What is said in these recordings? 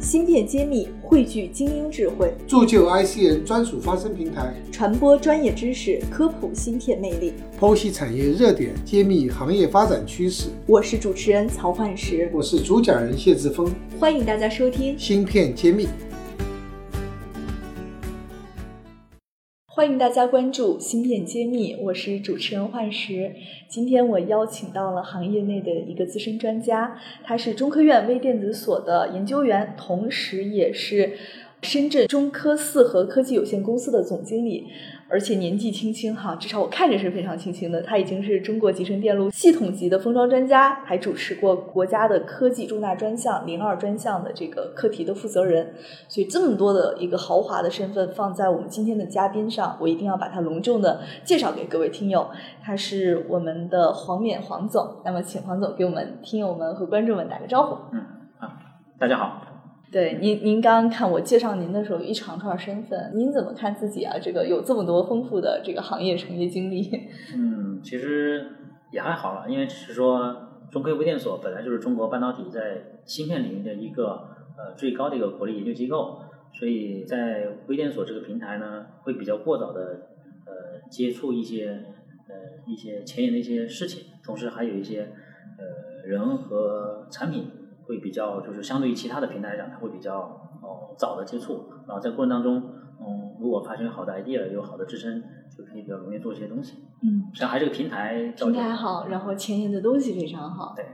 芯片揭秘汇聚精英智慧，铸就 IC 人专属发声平台，传播专业知识，科普芯片魅力，剖析产业热点，揭秘行业发展趋势。我是主持人曹焕石，我是主讲人谢志峰，欢迎大家收听。芯片揭秘。欢迎大家关注芯片揭秘，我是主持人幻石。今天我邀请到了行业内的一个资深专家，他是中科院微电子所的研究员，同时也是深圳中科四核科技有限公司的总经理。而且年纪轻轻哈，至少我看着是非常轻轻的。他已经是中国集成电路系统级的封装专家，还主持过国家的科技重大专项零二专项的这个课题的负责人。所以这么多的一个豪华的身份放在我们今天的嘉宾上，我一定要把他隆重的介绍给各位听友。他是我们的黄冕黄总。那么，请黄总给我们听友们和观众们打个招呼。嗯，好，大家好。对您，您刚刚看我介绍您的时候，一长串身份，您怎么看自己啊？这个有这么多丰富的这个行业从业经历？嗯，其实也还好了，因为只是说中科微电所本来就是中国半导体在芯片领域的一个呃最高的一个国立研究机构，所以在微电所这个平台呢，会比较过早的呃接触一些呃一些前沿的一些事情，同时还有一些呃人和产品。会比较，就是相对于其他的平台来讲，它会比较哦早的接触，然后在过程当中，嗯，如果发现好的 idea，有好的支撑，就可以比较容易做一些东西。嗯，实际上还是个平台，平台好，然后前沿的东西非常好。对，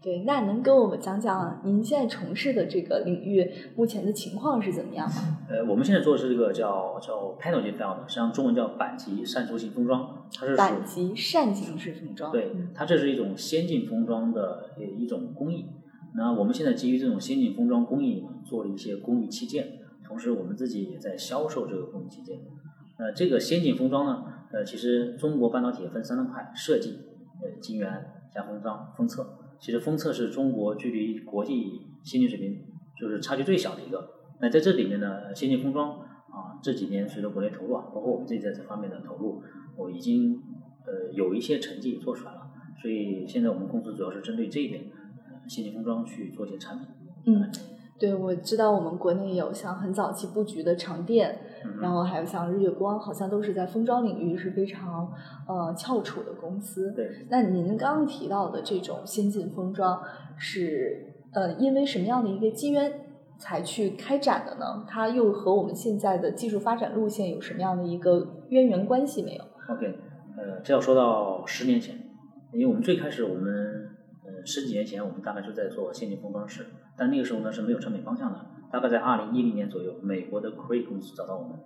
对，那能跟我们讲讲您现在从事的这个领域目前的情况是怎么样吗？呃，我们现在做的是这个叫叫 panel 级 file 的，实际上中文叫板级扇形式封装，它是板级扇形式封装。对，它这是一种先进封装的一种工艺。那我们现在基于这种先进封装工艺，做了一些工艺器件，同时我们自己也在销售这个工艺器件。呃，这个先进封装呢，呃，其实中国半导体分三大块：设计、呃，晶圆加封装、封测。其实封测是中国距离国际先进水平就是差距最小的一个。那在这里面呢，先进封装啊，这几年随着国内投入啊，包括我们自己在这方面的投入，我已经呃有一些成绩做出来了。所以现在我们公司主要是针对这一点。先进封装去做一些产品。嗯，对，我知道我们国内有像很早期布局的长电，然后还有像日月光，好像都是在封装领域是非常呃翘楚的公司。对。那您刚刚提到的这种先进封装是呃因为什么样的一个机缘才去开展的呢？它又和我们现在的技术发展路线有什么样的一个渊源关系没有？OK，呃，这要说到十年前，因为我们最开始我们。十几年前，我们大概就在做先进封装室，但那个时候呢是没有产品方向的。大概在二零一零年左右，美国的 Cree 公司找到我们，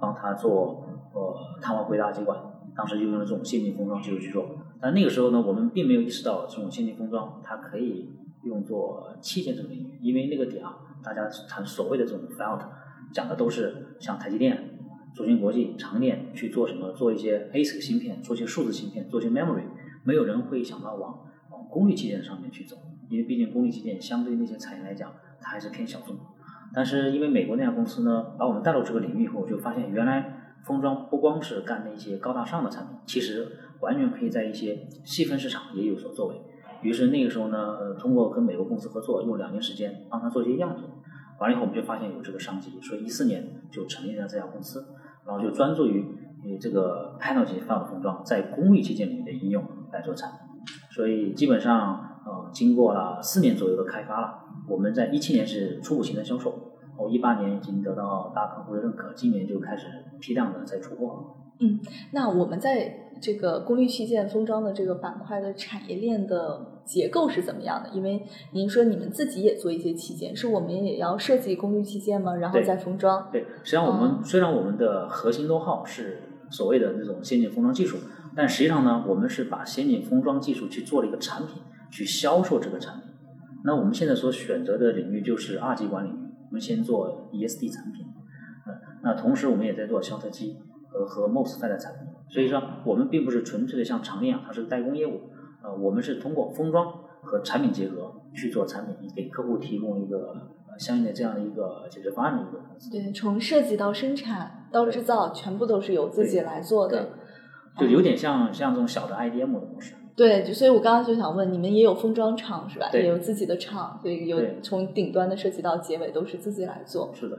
帮他做呃碳化硅大接管，当时就用了这种先进封装技术去做。但那个时候呢，我们并没有意识到这种先进封装它可以用作器件这个领域，因为那个点啊，大家谈所谓的这种 f e l t 讲的都是像台积电、中芯国际、长电去做什么，做一些 ASIC 芯片，做些数字芯片，做些 memory，没有人会想到往。功率器件上面去走，因为毕竟功率器件相对那些产业来讲，它还是偏小众。但是因为美国那家公司呢，把我们带入这个领域以后，就发现原来封装不光是干那些高大上的产品，其实完全可以在一些细分市场也有所作为。于是那个时候呢，通过跟美国公司合作，用两年时间帮他做一些样品，完了以后我们就发现有这个商机，所以一四年就成立了这家公司，然后就专注于以这个 panel 级放的封装在功率器件里面的应用来做产品。所以基本上，呃，经过了四年左右的开发了，我们在一七年是初步形成销售，哦，一八年已经得到大客户的认可，今年就开始批量的在出货。嗯，那我们在这个功率器件封装的这个板块的产业链的结构是怎么样的？因为您说你们自己也做一些器件，是我们也要设计功率器件吗？然后再封装？对，实际上我们虽然我们的核心 know how 是所谓的那种先进封装技术。但实际上呢，我们是把先进封装技术去做了一个产品，去销售这个产品。那我们现在所选择的领域就是二级管理域，我们先做 ESD 产品。呃，那同时我们也在做消特机和和 MOSFET 的产品。所以说，我们并不是纯粹的像长一样，它是代工业务。呃，我们是通过封装和产品结合去做产品，给客户提供一个相应的这样的一个解决方案的一个。对，从设计到生产到制造，全部都是由自己来做的。就有点像像这种小的 IDM 的模式。对，就所以我刚刚就想问，你们也有封装厂是吧？也有自己的厂，所以有从顶端的设计到结尾都是自己来做。是的。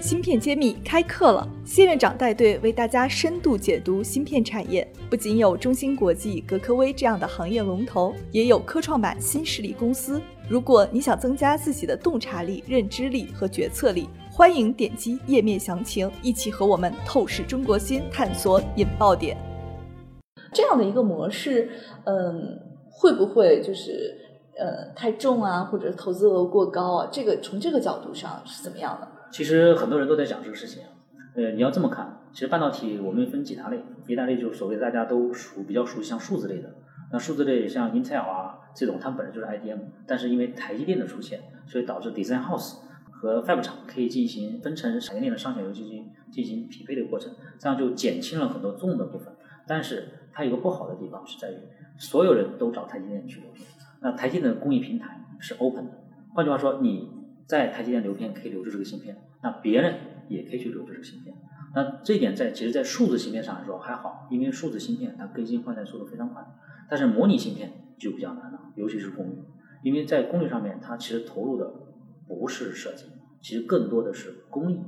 芯片揭秘开课了，谢院长带队为大家深度解读芯片产业。不仅有中芯国际、格科威这样的行业龙头，也有科创板新势力公司。如果你想增加自己的洞察力、认知力和决策力，欢迎点击页面详情，一起和我们透视中国芯，探索引爆点。这样的一个模式，嗯，会不会就是呃太重啊，或者投资额过高啊？这个从这个角度上是怎么样的？其实很多人都在讲这个事情，呃，你要这么看，其实半导体我们分几大类，一大类就是所谓大家都熟比较熟悉像数字类的，那数字类像 Intel 啊这种，它本身就是 IDM，但是因为台积电的出现，所以导致 Design House 和 Fab 厂可以进行分成产业链的上下游进行进行匹配的过程，这样就减轻了很多重的部分。但是它有个不好的地方是在于，所有人都找台积电去留片，那台积电的工艺平台是 open 的，换句话说你。在台积电留片可以留住这个芯片，那别人也可以去留住这个芯片。那这一点在其实，在数字芯片上来说还好，因为数字芯片它更新换代速度非常快。但是模拟芯片就比较难了，尤其是功率，因为在功率上面它其实投入的不是设计，其实更多的是工艺。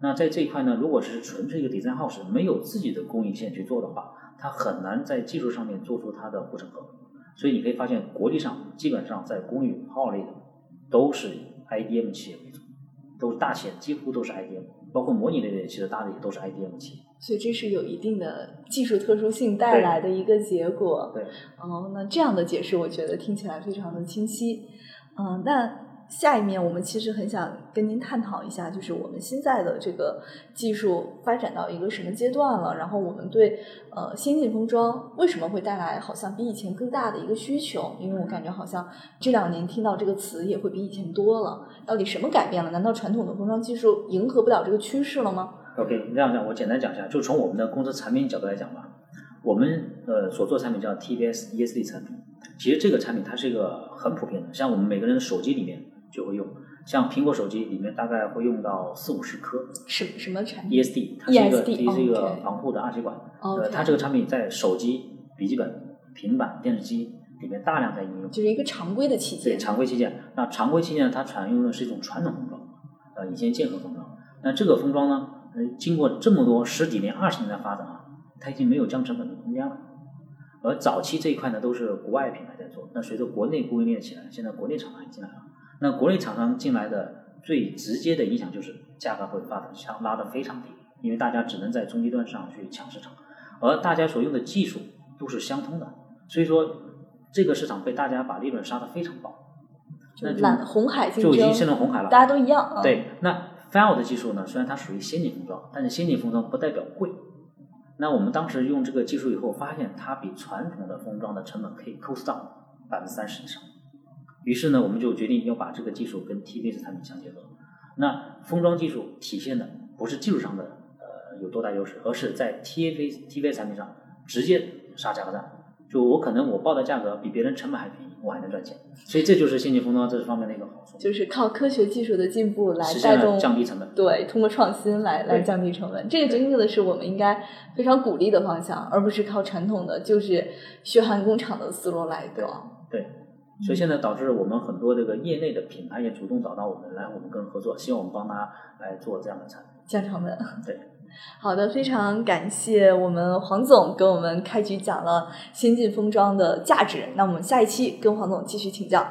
那在这一块呢，如果是纯粹一个 design house 没有自己的工艺线去做的话，它很难在技术上面做出它的护城河。所以你可以发现，国际上基本上在功率泡类的都是。IDM 企业为主，都是大企业，几乎都是 IDM，包括模拟类的，其实大的也都是 IDM 企业。所以这是有一定的技术特殊性带来的一个结果。对。哦，那这样的解释，我觉得听起来非常的清晰。嗯，那。下一面，我们其实很想跟您探讨一下，就是我们现在的这个技术发展到一个什么阶段了？然后我们对呃先进封装为什么会带来好像比以前更大的一个需求？因为我感觉好像这两年听到这个词也会比以前多了。到底什么改变了？难道传统的封装技术迎合不了这个趋势了吗？OK，你这样讲，我简单讲一下，就从我们的公司产品角度来讲吧，我们呃所做产品叫 TBS ESD 产品，其实这个产品它是一个很普遍的，像我们每个人的手机里面。就会用，像苹果手机里面大概会用到四五十颗。什什么产品？ESD，它是一个它是一个防护的二极管。呃，它这个产品在手机、笔记本、平板、电视机里面大量在应用。就是一个常规的器件。对，常规器件。那常规器件它采用的是一种传统封装，呃，以前键合封装。那这个封装呢，呃，经过这么多十几年、二十年的发展啊，它已经没有降成本的空间了。而早期这一块呢，都是国外品牌在做。那随着国内供应链起来，现在国内厂商也进来了。那国内厂商进来的最直接的影响就是价格会发的强拉的非常低，因为大家只能在中低端上去抢市场，而大家所用的技术都是相通的，所以说这个市场被大家把利润杀的非常薄。那就红海竞争就已经形成红海了，大家都一样。对，那 Fail 的技术呢，虽然它属于先进封装，但是先进封装不代表贵。那我们当时用这个技术以后，发现它比传统的封装的成本可以 cost down 百分之三十以上。于是呢，我们就决定要把这个技术跟 TVS 产品相结合。那封装技术体现的不是技术上的呃有多大优势，而是在 TVS TVS 产品上直接杀价格战。就我可能我报的价格比别人成本还便宜，我还能赚钱。所以这就是先进封装这方面的一个好处。就是靠科学技术的进步来带动降低成本。对，通过创新来来降低成本。这个真正的是我们应该非常鼓励的方向，而不是靠传统的就是血汗工厂的思路来搞。对。所以现在导致我们很多这个业内的品牌也主动找到我们来，我们跟合作，希望我们帮他来做这样的产品加成本。对，好的，非常感谢我们黄总给我们开局讲了先进封装的价值。那我们下一期跟黄总继续请教，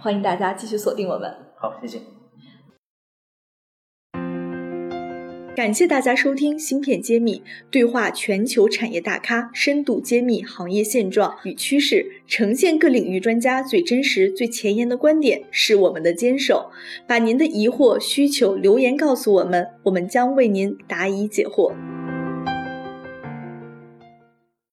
欢迎大家继续锁定我们。好，谢谢。感谢大家收听《芯片揭秘》，对话全球产业大咖，深度揭秘行业现状与趋势，呈现各领域专家最真实、最前沿的观点，是我们的坚守。把您的疑惑、需求留言告诉我们，我们将为您答疑解惑。